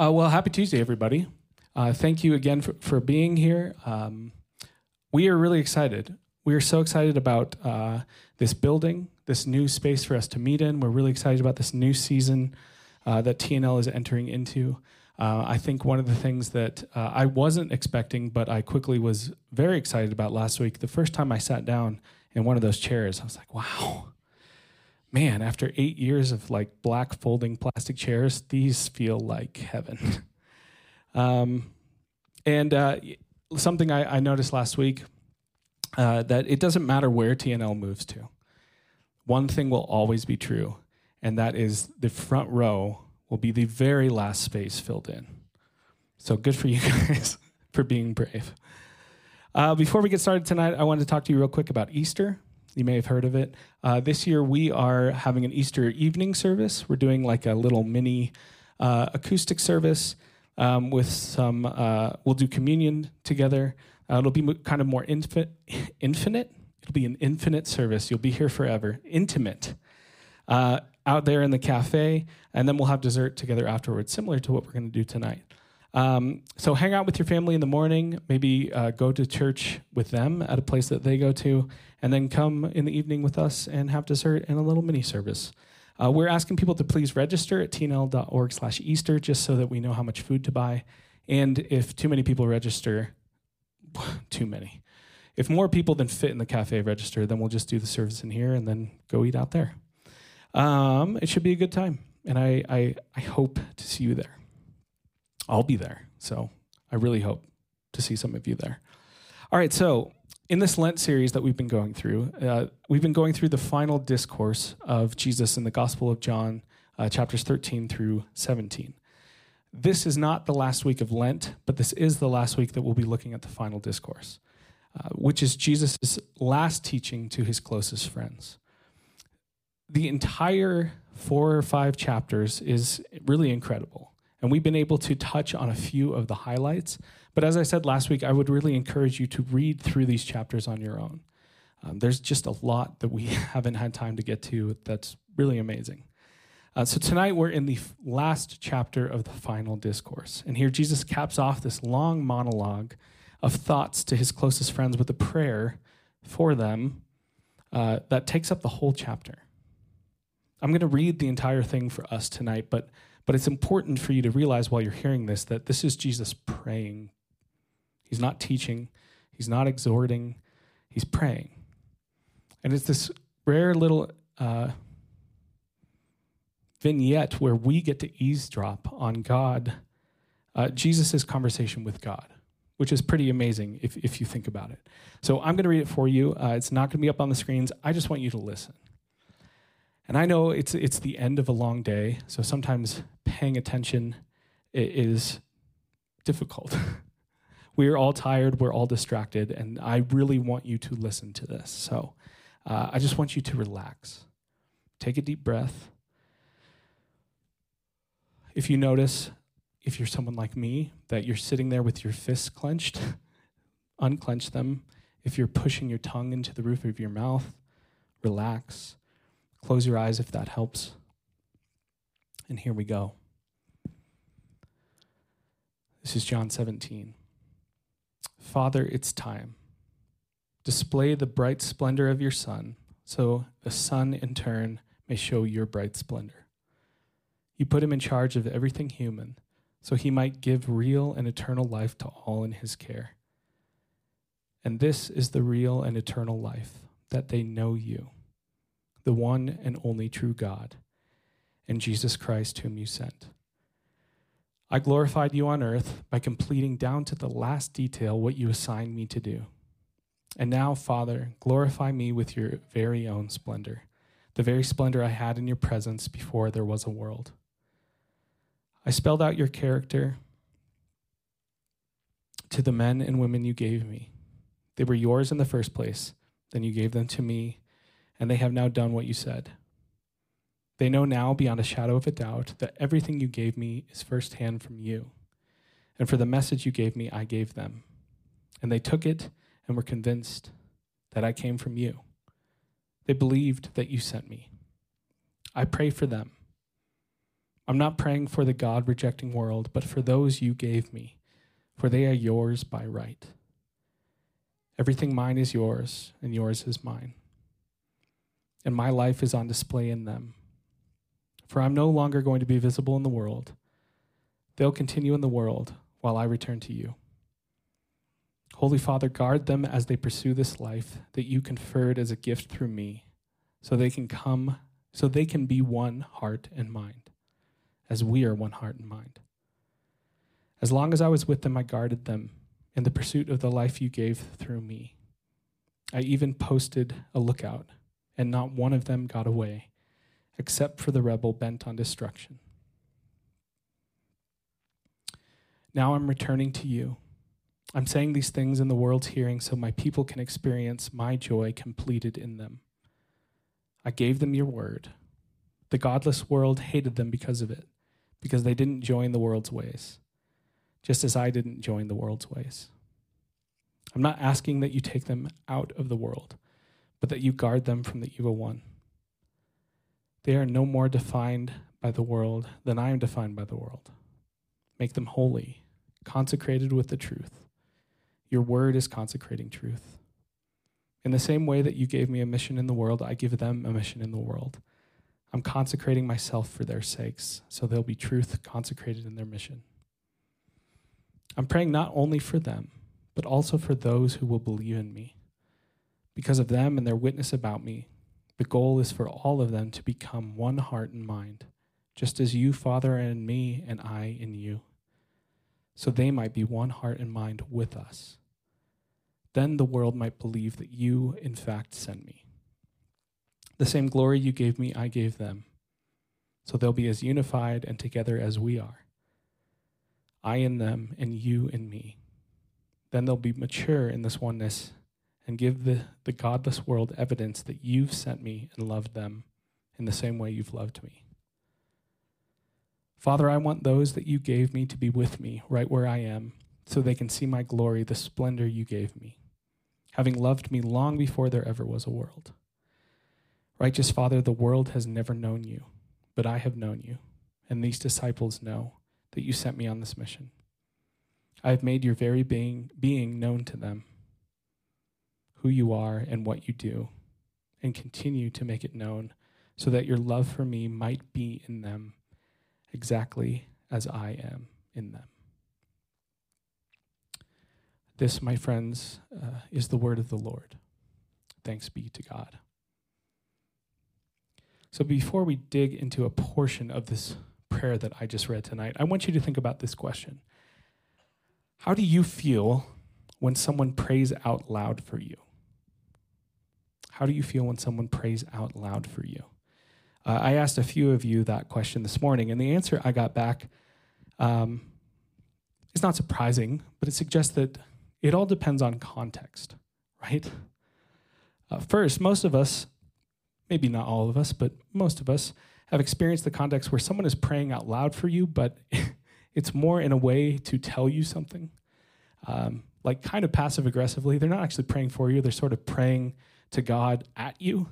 Uh, well, happy Tuesday, everybody. Uh, thank you again for, for being here. Um, we are really excited. We are so excited about uh, this building, this new space for us to meet in. We're really excited about this new season uh, that TNL is entering into. Uh, I think one of the things that uh, I wasn't expecting, but I quickly was very excited about last week, the first time I sat down in one of those chairs, I was like, wow, man, after eight years of like black folding plastic chairs, these feel like heaven. um, and uh, something I, I, noticed last week uh, that it doesn't matter where TNL moves to. One thing will always be true, and that is the front row will be the very last space filled in. So good for you guys for being brave. Uh, before we get started tonight, I wanted to talk to you real quick about Easter. You may have heard of it. Uh, this year, we are having an Easter evening service. We're doing like a little mini uh, acoustic service um, with some, uh, we'll do communion together. Uh, it'll be kind of more infi- infinite. It'll be an infinite service. You'll be here forever, intimate. Uh, out there in the cafe, and then we'll have dessert together afterwards, similar to what we're going to do tonight. Um, so hang out with your family in the morning, maybe uh, go to church with them at a place that they go to, and then come in the evening with us and have dessert and a little mini service. Uh, we're asking people to please register at tnl.org slash Easter just so that we know how much food to buy. And if too many people register, too many. If more people than fit in the cafe register, then we'll just do the service in here and then go eat out there. Um, it should be a good time, and I, I, I hope to see you there. I'll be there. So I really hope to see some of you there. All right, so in this Lent series that we've been going through, uh, we've been going through the final discourse of Jesus in the Gospel of John, uh, chapters 13 through 17. This is not the last week of Lent, but this is the last week that we'll be looking at the final discourse, uh, which is Jesus' last teaching to his closest friends. The entire four or five chapters is really incredible. And we've been able to touch on a few of the highlights. But as I said last week, I would really encourage you to read through these chapters on your own. Um, there's just a lot that we haven't had time to get to that's really amazing. Uh, so tonight we're in the last chapter of the final discourse. And here Jesus caps off this long monologue of thoughts to his closest friends with a prayer for them uh, that takes up the whole chapter. I'm going to read the entire thing for us tonight, but but it's important for you to realize while you're hearing this that this is Jesus praying. He's not teaching, he's not exhorting, he's praying. And it's this rare little uh, vignette where we get to eavesdrop on God, uh, Jesus' conversation with God, which is pretty amazing if, if you think about it. So I'm going to read it for you. Uh, it's not going to be up on the screens. I just want you to listen. And I know it's it's the end of a long day, so sometimes paying attention is difficult. we are all tired, we're all distracted, and I really want you to listen to this. So uh, I just want you to relax. Take a deep breath. If you notice, if you're someone like me, that you're sitting there with your fists clenched, unclench them. If you're pushing your tongue into the roof of your mouth, relax. Close your eyes if that helps. And here we go. This is John 17. Father, it's time. Display the bright splendor of your Son, so the Son in turn may show your bright splendor. You put him in charge of everything human, so he might give real and eternal life to all in his care. And this is the real and eternal life, that they know you the one and only true God, and Jesus Christ, whom you sent. I glorified you on earth by completing down to the last detail what you assigned me to do. And now, Father, glorify me with your very own splendor, the very splendor I had in your presence before there was a world. I spelled out your character to the men and women you gave me. They were yours in the first place, then you gave them to me and they have now done what you said. They know now, beyond a shadow of a doubt, that everything you gave me is firsthand from you. And for the message you gave me, I gave them. And they took it and were convinced that I came from you. They believed that you sent me. I pray for them. I'm not praying for the God rejecting world, but for those you gave me, for they are yours by right. Everything mine is yours, and yours is mine. And my life is on display in them. For I'm no longer going to be visible in the world. They'll continue in the world while I return to you. Holy Father, guard them as they pursue this life that you conferred as a gift through me, so they can come, so they can be one heart and mind, as we are one heart and mind. As long as I was with them, I guarded them in the pursuit of the life you gave through me. I even posted a lookout, and not one of them got away, except for the rebel bent on destruction. Now I'm returning to you. I'm saying these things in the world's hearing so my people can experience my joy completed in them. I gave them your word. The godless world hated them because of it, because they didn't join the world's ways, just as I didn't join the world's ways. I'm not asking that you take them out of the world, but that you guard them from the evil one. They are no more defined by the world than I am defined by the world. Make them holy, consecrated with the truth. Your word is consecrating truth. In the same way that you gave me a mission in the world, I give them a mission in the world. I'm consecrating myself for their sakes, so there'll be truth consecrated in their mission. I'm praying not only for them, but also for those who will believe in me. Because of them and their witness about me, the goal is for all of them to become one heart and mind, just as you, Father, in me, and I in you, so they might be one heart and mind with us. Then the world might believe that you, in fact, sent me. The same glory you gave me, I gave them, so they'll be as unified and together as we are. I in them, and you in me. Then they'll be mature in this oneness and give the, the godless world evidence that you've sent me and loved them in the same way you've loved me. Father, I want those that you gave me to be with me right where I am so they can see my glory, the splendor you gave me, having loved me long before there ever was a world. Righteous Father, the world has never known you, but I have known you, and these disciples know that you sent me on this mission. I have made your very being, being known to them, who you are and what you do, and continue to make it known so that your love for me might be in them exactly as I am in them. This, my friends, uh, is the word of the Lord. Thanks be to God. So, before we dig into a portion of this prayer that I just read tonight, I want you to think about this question How do you feel when someone prays out loud for you? How do you feel when someone prays out loud for you? Uh, I asked a few of you that question this morning, and the answer I got back um, is not surprising, but it suggests that it all depends on context, right? Uh, first, most of us, maybe not all of us, but most of us, have experienced the context where someone is praying out loud for you, but it's more in a way to tell you something, um, like kind of passive aggressively. They're not actually praying for you, they're sort of praying to God at you.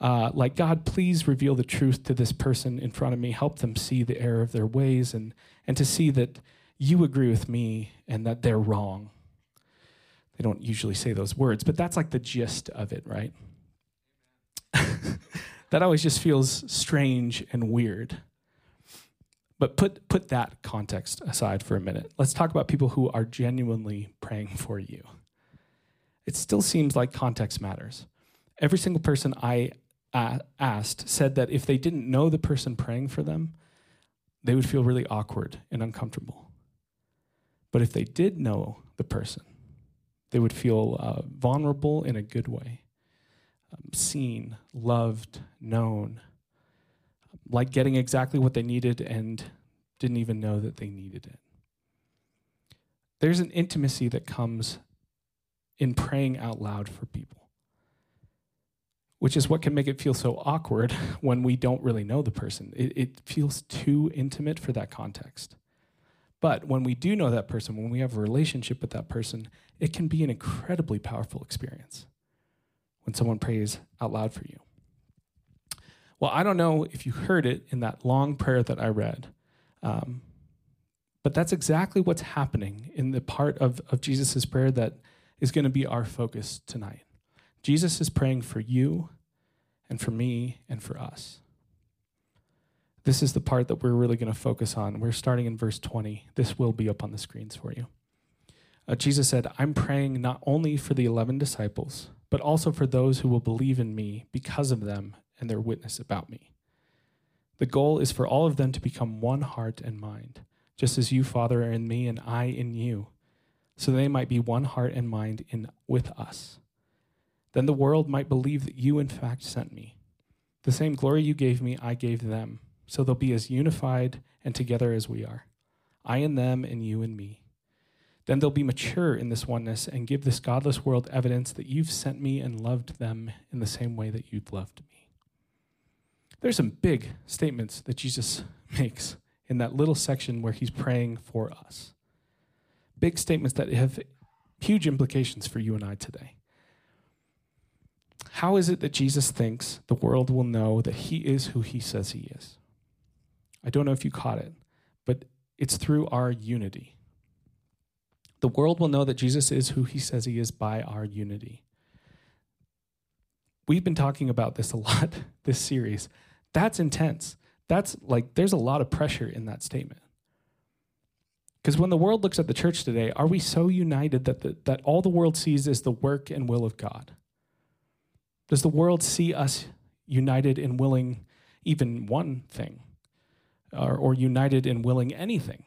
Uh, like, God, please reveal the truth to this person in front of me. Help them see the error of their ways and, and to see that you agree with me and that they're wrong. They don't usually say those words, but that's like the gist of it, right? that always just feels strange and weird. But put, put that context aside for a minute. Let's talk about people who are genuinely praying for you. It still seems like context matters. Every single person I uh, asked said that if they didn't know the person praying for them, they would feel really awkward and uncomfortable. But if they did know the person, they would feel uh, vulnerable in a good way, um, seen, loved, known, like getting exactly what they needed and didn't even know that they needed it. There's an intimacy that comes in praying out loud for people, which is what can make it feel so awkward when we don't really know the person. It, it feels too intimate for that context. But when we do know that person, when we have a relationship with that person, it can be an incredibly powerful experience when someone prays out loud for you. Well, I don't know if you heard it in that long prayer that I read, um, but that's exactly what's happening in the part of, of Jesus' prayer that is going to be our focus tonight. Jesus is praying for you and for me and for us. This is the part that we're really going to focus on. We're starting in verse 20. This will be up on the screens for you. Uh, Jesus said, I'm praying not only for the 11 disciples, but also for those who will believe in me because of them and their witness about me. The goal is for all of them to become one heart and mind, just as you, Father, are in me and I in you, so they might be one heart and mind in with us. Then the world might believe that you, in fact, sent me. The same glory you gave me, I gave them, so they'll be as unified and together as we are. I and them, and you and me. Then they'll be mature in this oneness and give this godless world evidence that you've sent me and loved them in the same way that you've loved me. There's some big statements that Jesus makes in that little section where he's praying for us. Big statements that have huge implications for you and I today. How is it that Jesus thinks the world will know that he is who he says he is? I don't know if you caught it, but it's through our unity. The world will know that Jesus is who he says he is by our unity. We've been talking about this a lot this series. That's intense. That's like, there's a lot of pressure in that statement. Because when the world looks at the church today, are we so united that, the, that all the world sees is the work and will of God? Does the world see us united in willing even one thing? Or, or united in willing anything?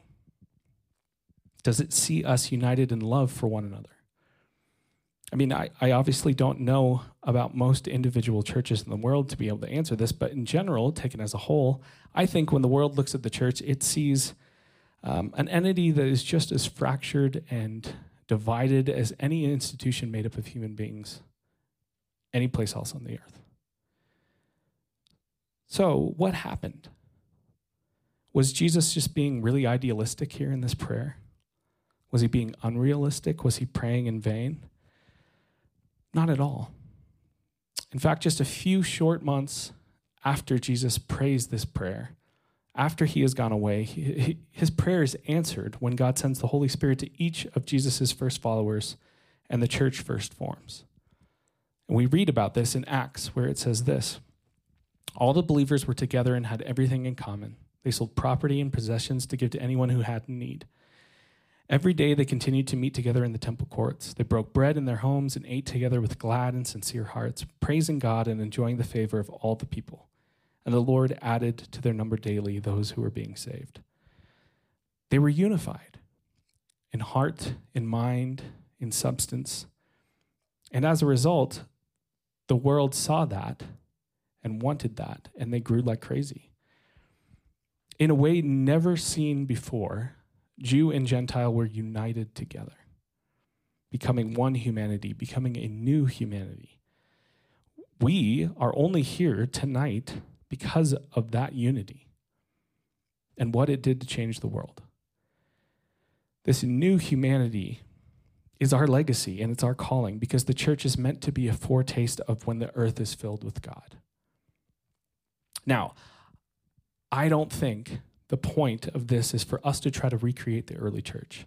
Does it see us united in love for one another? I mean, I, I obviously don't know about most individual churches in the world to be able to answer this, but in general, taken as a whole, I think when the world looks at the church, it sees um, an entity that is just as fractured and divided as any institution made up of human beings any place else on the earth. So, what happened? Was Jesus just being really idealistic here in this prayer? Was he being unrealistic? Was he praying in vain? Not at all. In fact, just a few short months after Jesus prays this prayer, after he has gone away, his prayer is answered when God sends the Holy Spirit to each of Jesus' first followers and the church first forms. And we read about this in Acts, where it says this All the believers were together and had everything in common. They sold property and possessions to give to anyone who had need. Every day they continued to meet together in the temple courts. They broke bread in their homes and ate together with glad and sincere hearts, praising God and enjoying the favor of all the people. And the Lord added to their number daily those who were being saved. They were unified in heart, in mind, in substance. And as a result, the world saw that and wanted that, and they grew like crazy. In a way never seen before, Jew and Gentile were united together, becoming one humanity, becoming a new humanity. We are only here tonight because of that unity and what it did to change the world. This new humanity is our legacy and it's our calling because the church is meant to be a foretaste of when the earth is filled with God. Now, I don't think the point of this is for us to try to recreate the early church.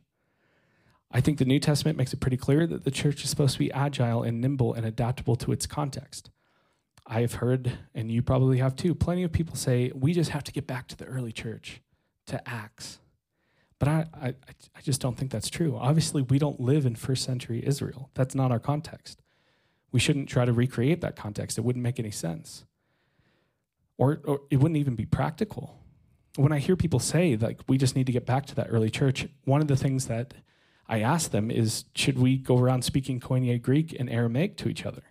I think the New Testament makes it pretty clear that the church is supposed to be agile and nimble and adaptable to its context. I have heard, and you probably have too, plenty of people say, we just have to get back to the early church, to Acts. But I, I, I just don't think that's true. Obviously, we don't live in first century Israel. That's not our context. We shouldn't try to recreate that context. It wouldn't make any sense. Or, or it wouldn't even be practical. When I hear people say, like, we just need to get back to that early church, one of the things that I ask them is, should we go around speaking Koine Greek and Aramaic to each other?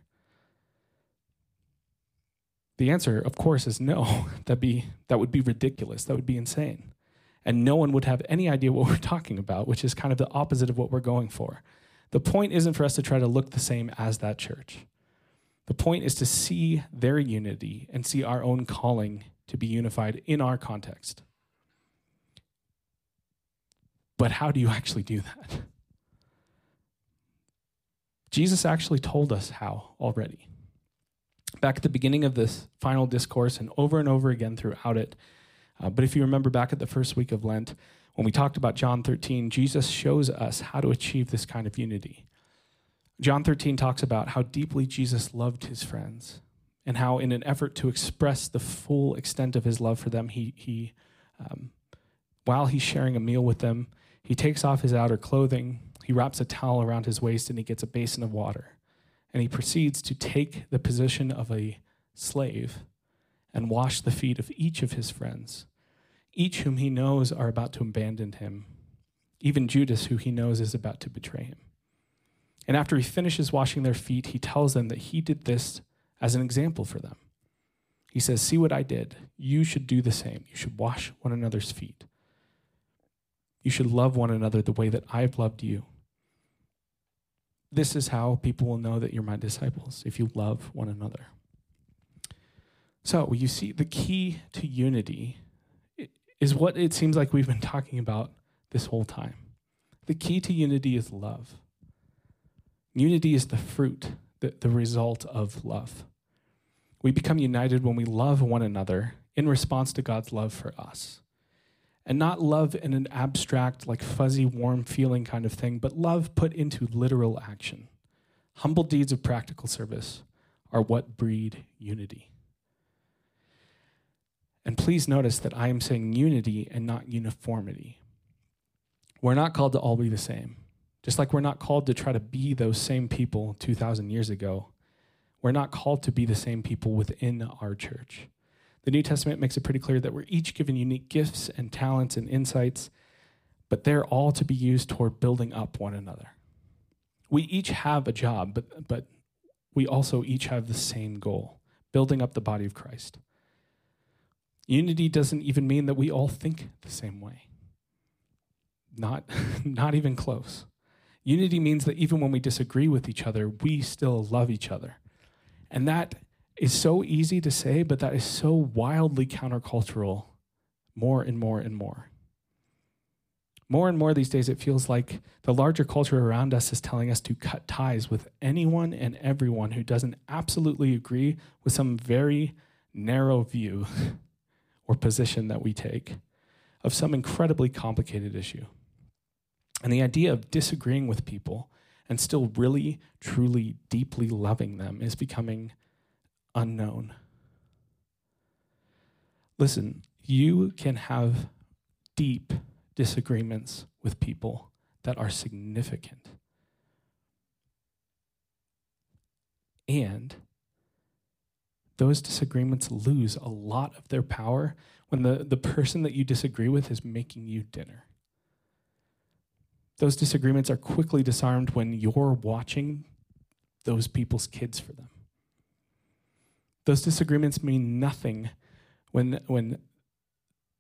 The answer, of course, is no. That'd be, that would be ridiculous. That would be insane and no one would have any idea what we're talking about, which is kind of the opposite of what we're going for. The point isn't for us to try to look the same as that church. The point is to see their unity and see our own calling to be unified in our context. But how do you actually do that? Jesus actually told us how already. Back at the beginning of this final discourse and over and over again throughout it. Uh, but if you remember back at the first week of Lent, when we talked about John 13, Jesus shows us how to achieve this kind of unity. John 13 talks about how deeply Jesus loved his friends and how, in an effort to express the full extent of his love for them, he, he um, while he's sharing a meal with them, he takes off his outer clothing, he wraps a towel around his waist, and he gets a basin of water. And he proceeds to take the position of a slave and wash the feet of each of his friends, each whom he knows are about to abandon him, even Judas, who he knows is about to betray him. And after he finishes washing their feet, he tells them that he did this as an example for them. He says, See what I did. You should do the same. You should wash one another's feet. You should love one another the way that I've loved you. This is how people will know that you're my disciples, if you love one another. So, you see, the key to unity is what it seems like we've been talking about this whole time. The key to unity is love. Unity is the fruit, the, the result of love. We become united when we love one another in response to God's love for us. And not love in an abstract, like fuzzy, warm feeling kind of thing, but love put into literal action. Humble deeds of practical service are what breed unity. And please notice that I am saying unity and not uniformity. We're not called to all be the same. Just like we're not called to try to be those same people 2,000 years ago, we're not called to be the same people within our church. The New Testament makes it pretty clear that we're each given unique gifts and talents and insights, but they're all to be used toward building up one another. We each have a job, but, but we also each have the same goal building up the body of Christ. Unity doesn't even mean that we all think the same way. Not, not even close. Unity means that even when we disagree with each other, we still love each other. And that is so easy to say, but that is so wildly countercultural more and more and more. More and more these days, it feels like the larger culture around us is telling us to cut ties with anyone and everyone who doesn't absolutely agree with some very narrow view or position that we take of some incredibly complicated issue. And the idea of disagreeing with people and still really, truly, deeply loving them is becoming unknown. Listen, you can have deep disagreements with people that are significant. And those disagreements lose a lot of their power when the, the person that you disagree with is making you dinner. Those disagreements are quickly disarmed when you're watching those people's kids for them. Those disagreements mean nothing when, when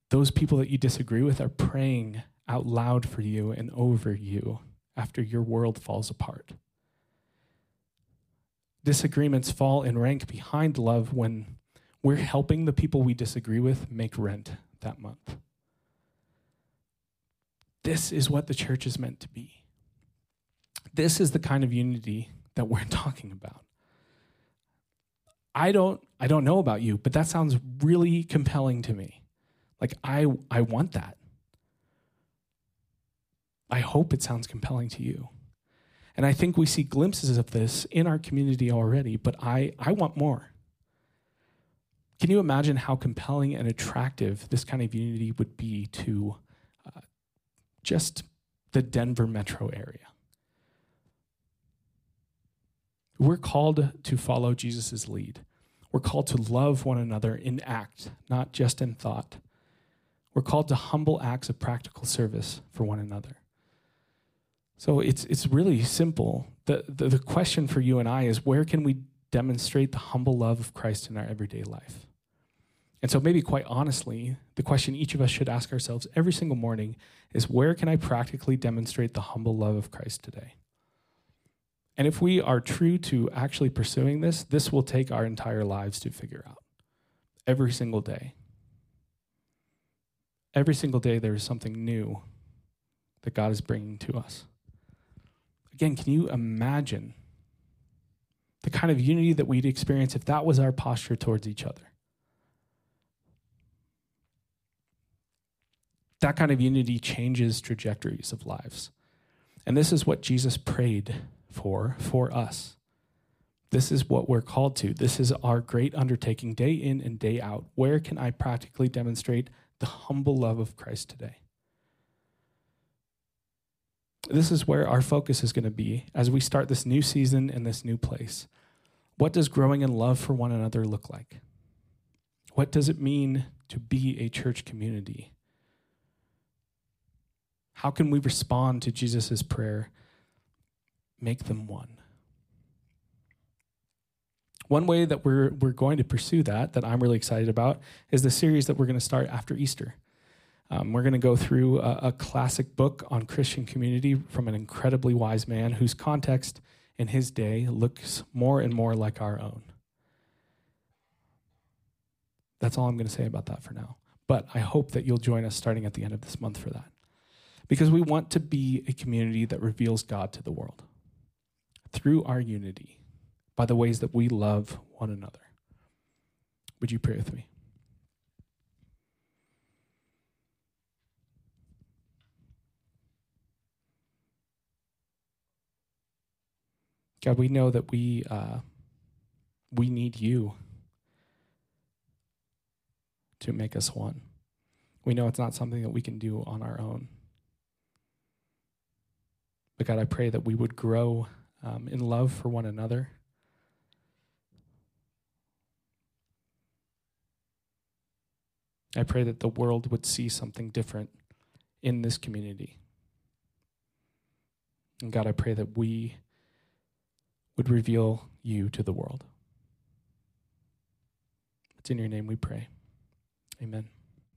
those people that you disagree with are praying out loud for you and over you after your world falls apart. Disagreements fall in rank behind love when we're helping the people we disagree with make rent that month. This is what the church is meant to be. This is the kind of unity that we're talking about. I don't I don't know about you, but that sounds really compelling to me. Like I I want that. I hope it sounds compelling to you. And I think we see glimpses of this in our community already, but I, I want more. Can you imagine how compelling and attractive this kind of unity would be to uh, just the Denver metro area. We're called to follow Jesus' lead. We're called to love one another in act, not just in thought. We're called to humble acts of practical service for one another. So it's, it's really simple. The, the, the question for you and I is where can we demonstrate the humble love of Christ in our everyday life? And so, maybe quite honestly, the question each of us should ask ourselves every single morning is where can I practically demonstrate the humble love of Christ today? And if we are true to actually pursuing this, this will take our entire lives to figure out every single day. Every single day, there is something new that God is bringing to us. Again, can you imagine the kind of unity that we'd experience if that was our posture towards each other. That kind of unity changes trajectories of lives. And this is what Jesus prayed for for us. This is what we're called to. This is our great undertaking day in and day out. Where can I practically demonstrate the humble love of Christ today? This is where our focus is going to be as we start this new season in this new place. What does growing in love for one another look like? What does it mean to be a church community? How can we respond to Jesus' prayer? Make them one. One way that we're, we're going to pursue that, that I'm really excited about, is the series that we're going to start after Easter. Um, we're going to go through a, a, classic book on Christian community from an incredibly wise man whose context in his day looks more and more like our own. That's all I'm going to say about that for now. But I hope that you'll join us starting at the end of this month for that. Because we want to be a community that reveals God to the world through our unity by the ways that we love one another. Would you pray with me? God, we know that we uh, we need you to make us one. We know it's not something that we can do on our own. But God, I pray that we would grow um, in love for one another I pray that the world would see something different in this community. And God, I pray that we would reveal you to the world. It's in your name we pray. Amen.